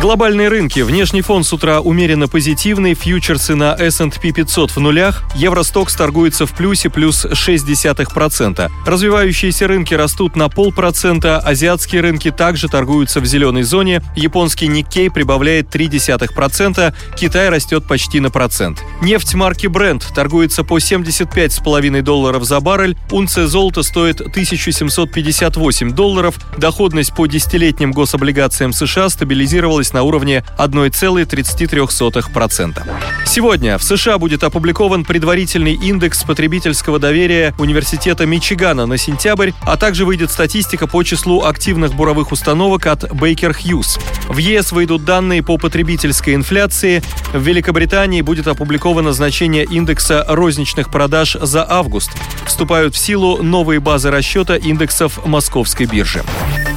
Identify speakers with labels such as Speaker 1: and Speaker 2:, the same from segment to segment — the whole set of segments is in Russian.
Speaker 1: Глобальные рынки. Внешний фон с утра умеренно позитивный. Фьючерсы на S&P 500 в нулях. Евростокс торгуется в плюсе плюс 0,6%. Развивающиеся рынки растут на полпроцента. Азиатские рынки также торгуются в зеленой зоне. Японский Никкей прибавляет 0,3%. Китай растет почти на процент. Нефть марки Brent торгуется по 75,5 долларов за баррель. Унция золота стоит 1758 долларов. Доходность по десятилетним гособлигациям США стабилизировалась остановилась на уровне 1,33%. Сегодня в США будет опубликован предварительный индекс потребительского доверия Университета Мичигана на сентябрь, а также выйдет статистика по числу активных буровых установок от Baker Hughes. В ЕС выйдут данные по потребительской инфляции. В Великобритании будет опубликовано значение индекса розничных продаж за август. Вступают в силу новые базы расчета индексов Московской биржи.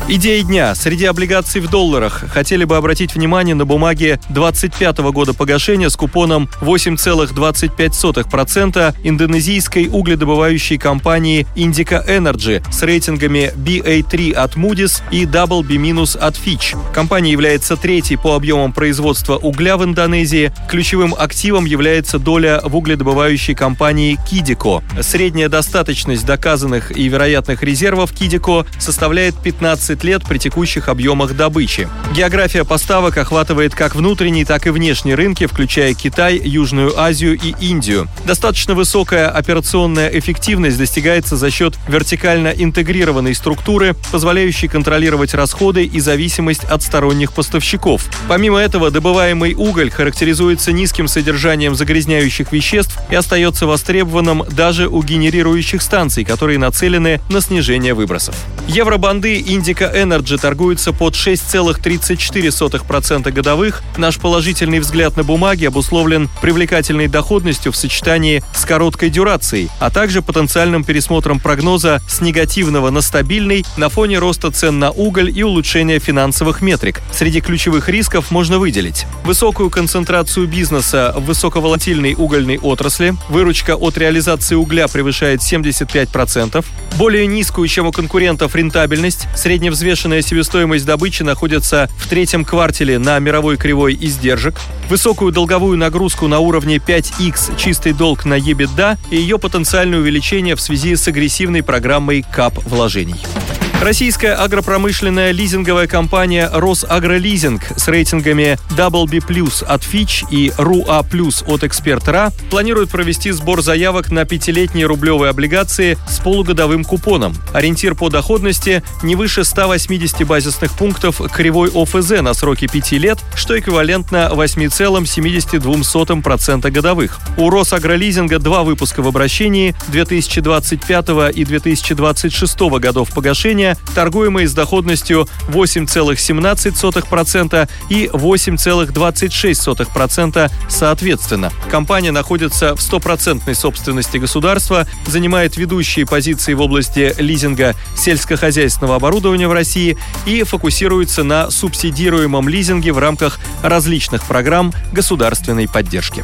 Speaker 1: Идеи дня. Среди облигаций в долларах хотели бы обратить внимание на бумаги 25 года погашения с купоном 8,25% индонезийской угледобывающей компании Indica Energy с рейтингами BA3 от Moody's и WB- от Fitch. Компания является третьей по объемам производства угля в Индонезии. Ключевым активом является доля в угледобывающей компании Kidiko. Средняя достаточность доказанных и вероятных резервов Kidiko составляет 15 20 лет при текущих объемах добычи. География поставок охватывает как внутренние, так и внешние рынки, включая Китай, Южную Азию и Индию. Достаточно высокая операционная эффективность достигается за счет вертикально интегрированной структуры, позволяющей контролировать расходы и зависимость от сторонних поставщиков. Помимо этого, добываемый уголь характеризуется низким содержанием загрязняющих веществ и остается востребованным даже у генерирующих станций, которые нацелены на снижение выбросов. Евробанды Индика Energy торгуется под 6,34% годовых. Наш положительный взгляд на бумаги обусловлен привлекательной доходностью в сочетании с короткой дюрацией, а также потенциальным пересмотром прогноза с негативного на стабильный на фоне роста цен на уголь и улучшения финансовых метрик. Среди ключевых рисков можно выделить высокую концентрацию бизнеса в высоковолатильной угольной отрасли, выручка от реализации угля превышает 75%, более низкую, чем у конкурентов рентабельность, средневзвешенная взвешенная себестоимость добычи находится в третьем квартале на мировой кривой издержек, высокую долговую нагрузку на уровне 5x чистый долг на EBITDA и ее потенциальное увеличение в связи с агрессивной программой КАП вложений. Российская агропромышленная лизинговая компания «Росагролизинг» с рейтингами WB+, от Fitch и RUA+, от «Эксперт.РА» планирует провести сбор заявок на пятилетние рублевые облигации с полугодовым купоном. Ориентир по доходности не выше 180 базисных пунктов кривой ОФЗ на сроки 5 лет, что эквивалентно 8,72% годовых. У «Росагролизинга» два выпуска в обращении 2025 и 2026 годов погашения торгуемые с доходностью 8,17% и 8,26% соответственно. Компания находится в стопроцентной собственности государства, занимает ведущие позиции в области лизинга сельскохозяйственного оборудования в России и фокусируется на субсидируемом лизинге в рамках различных программ государственной поддержки.